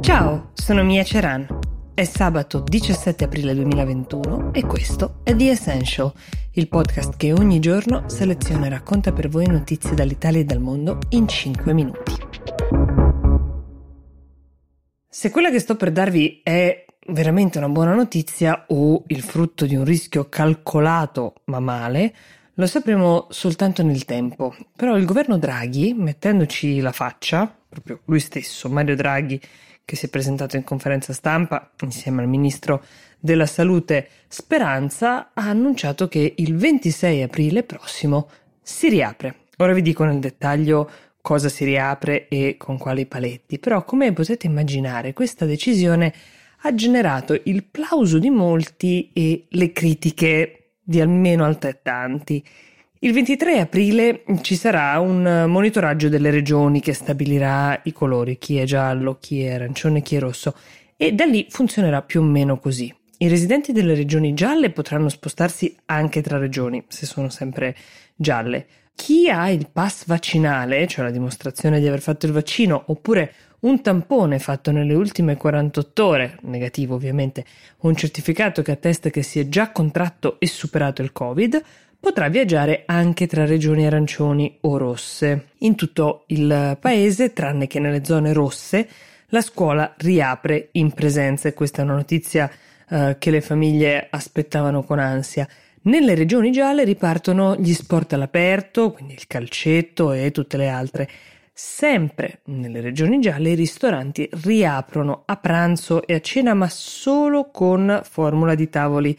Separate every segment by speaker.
Speaker 1: Ciao, sono Mia Ceran. È sabato 17 aprile 2021 e questo è The Essential, il podcast che ogni giorno seleziona e racconta per voi notizie dall'Italia e dal mondo in 5 minuti. Se quella che sto per darvi è veramente una buona notizia o il frutto di un rischio calcolato ma male, lo sapremo soltanto nel tempo. Però il governo Draghi, mettendoci la faccia, proprio lui stesso, Mario Draghi, che si è presentato in conferenza stampa insieme al ministro della Salute Speranza, ha annunciato che il 26 aprile prossimo si riapre. Ora vi dico nel dettaglio cosa si riapre e con quali paletti, però come potete immaginare questa decisione ha generato il plauso di molti e le critiche di almeno altrettanti. Il 23 aprile ci sarà un monitoraggio delle regioni che stabilirà i colori, chi è giallo, chi è arancione, chi è rosso, e da lì funzionerà più o meno così. I residenti delle regioni gialle potranno spostarsi anche tra regioni, se sono sempre gialle. Chi ha il pass vaccinale, cioè la dimostrazione di aver fatto il vaccino, oppure un tampone fatto nelle ultime 48 ore, negativo ovviamente, un certificato che attesta che si è già contratto e superato il Covid, potrà viaggiare anche tra regioni arancioni o rosse. In tutto il paese, tranne che nelle zone rosse, la scuola riapre in presenza e questa è una notizia eh, che le famiglie aspettavano con ansia. Nelle regioni gialle ripartono gli sport all'aperto, quindi il calcetto e tutte le altre. Sempre nelle regioni gialle i ristoranti riaprono a pranzo e a cena, ma solo con formula di tavoli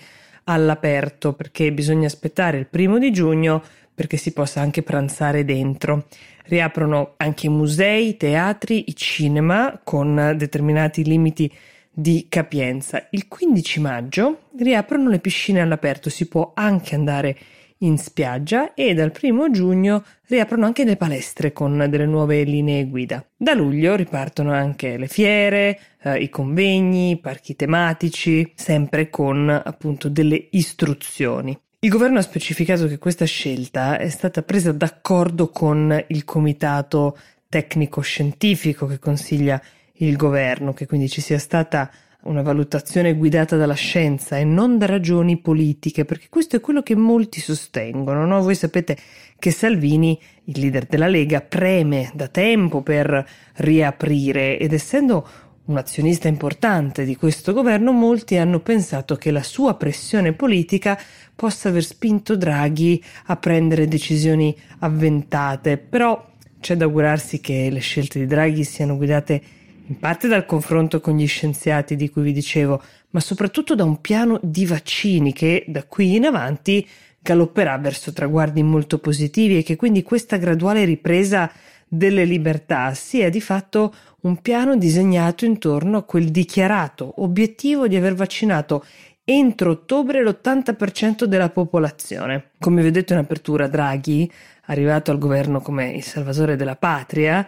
Speaker 1: all'aperto, perché bisogna aspettare il primo di giugno perché si possa anche pranzare dentro. Riaprono anche i musei, i teatri, i cinema con determinati limiti di capienza. Il 15 maggio riaprono le piscine all'aperto, si può anche andare in spiaggia e dal primo giugno riaprono anche le palestre con delle nuove linee guida. Da luglio ripartono anche le fiere, eh, i convegni, i parchi tematici, sempre con appunto delle istruzioni. Il governo ha specificato che questa scelta è stata presa d'accordo con il comitato tecnico-scientifico che consiglia il governo, che quindi ci sia stata una valutazione guidata dalla scienza e non da ragioni politiche, perché questo è quello che molti sostengono. No? Voi sapete che Salvini, il leader della Lega, preme da tempo per riaprire ed essendo un azionista importante di questo governo, molti hanno pensato che la sua pressione politica possa aver spinto Draghi a prendere decisioni avventate, però c'è da augurarsi che le scelte di Draghi siano guidate in parte dal confronto con gli scienziati di cui vi dicevo, ma soprattutto da un piano di vaccini che da qui in avanti galopperà verso traguardi molto positivi e che quindi questa graduale ripresa delle libertà sia di fatto un piano disegnato intorno a quel dichiarato obiettivo di aver vaccinato entro ottobre l'80% della popolazione. Come vedete in apertura, Draghi, arrivato al governo come il salvatore della patria,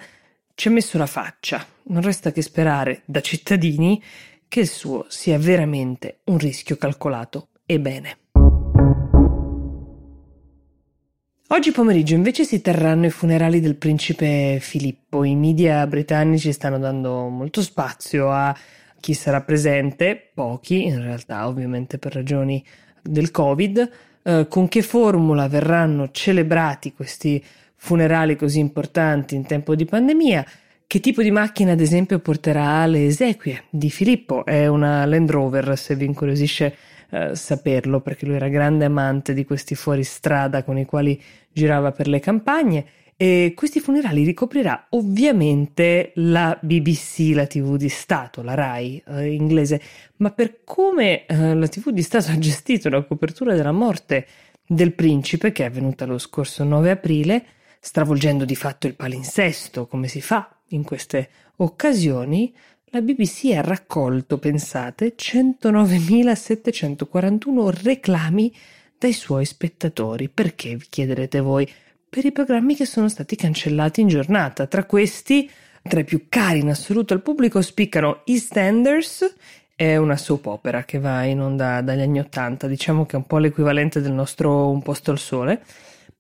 Speaker 1: ci ha messo la faccia. Non resta che sperare da cittadini che il suo sia veramente un rischio calcolato e bene. Oggi pomeriggio invece si terranno i funerali del principe Filippo. I media britannici stanno dando molto spazio a chi sarà presente, pochi in realtà ovviamente per ragioni del Covid, eh, con che formula verranno celebrati questi funerali così importanti in tempo di pandemia. Che tipo di macchina, ad esempio, porterà le esequie di Filippo? È una Land Rover, se vi incuriosisce eh, saperlo, perché lui era grande amante di questi fuoristrada con i quali girava per le campagne. E questi funerali ricoprirà ovviamente la BBC, la TV di Stato, la RAI eh, inglese, ma per come eh, la TV di Stato ha gestito la copertura della morte del principe, che è avvenuta lo scorso 9 aprile, stravolgendo di fatto il palinsesto, come si fa in queste occasioni, la BBC ha raccolto, pensate, 109.741 reclami dai suoi spettatori. Perché, vi chiederete voi? Per i programmi che sono stati cancellati in giornata. Tra questi, tra i più cari in assoluto al pubblico, spiccano EastEnders, è una soap opera che va in onda dagli anni Ottanta, diciamo che è un po' l'equivalente del nostro Un posto al sole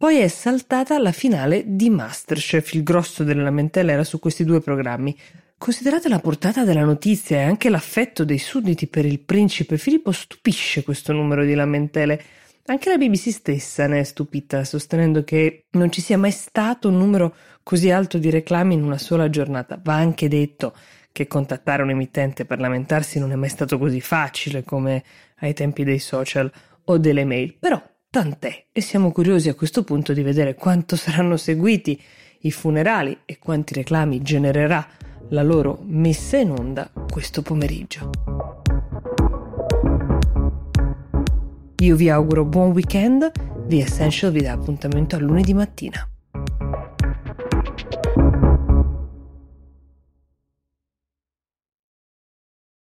Speaker 1: poi è saltata la finale di Masterchef, il grosso delle lamentele era su questi due programmi. Considerate la portata della notizia e anche l'affetto dei sudditi per il principe Filippo, stupisce questo numero di lamentele. Anche la BBC stessa ne è stupita, sostenendo che non ci sia mai stato un numero così alto di reclami in una sola giornata. Va anche detto che contattare un emittente per lamentarsi non è mai stato così facile come ai tempi dei social o delle mail, però tant'è e siamo curiosi a questo punto di vedere quanto saranno seguiti i funerali e quanti reclami genererà la loro messa in onda questo pomeriggio. Io vi auguro buon weekend, The Essential vi dà appuntamento a lunedì mattina.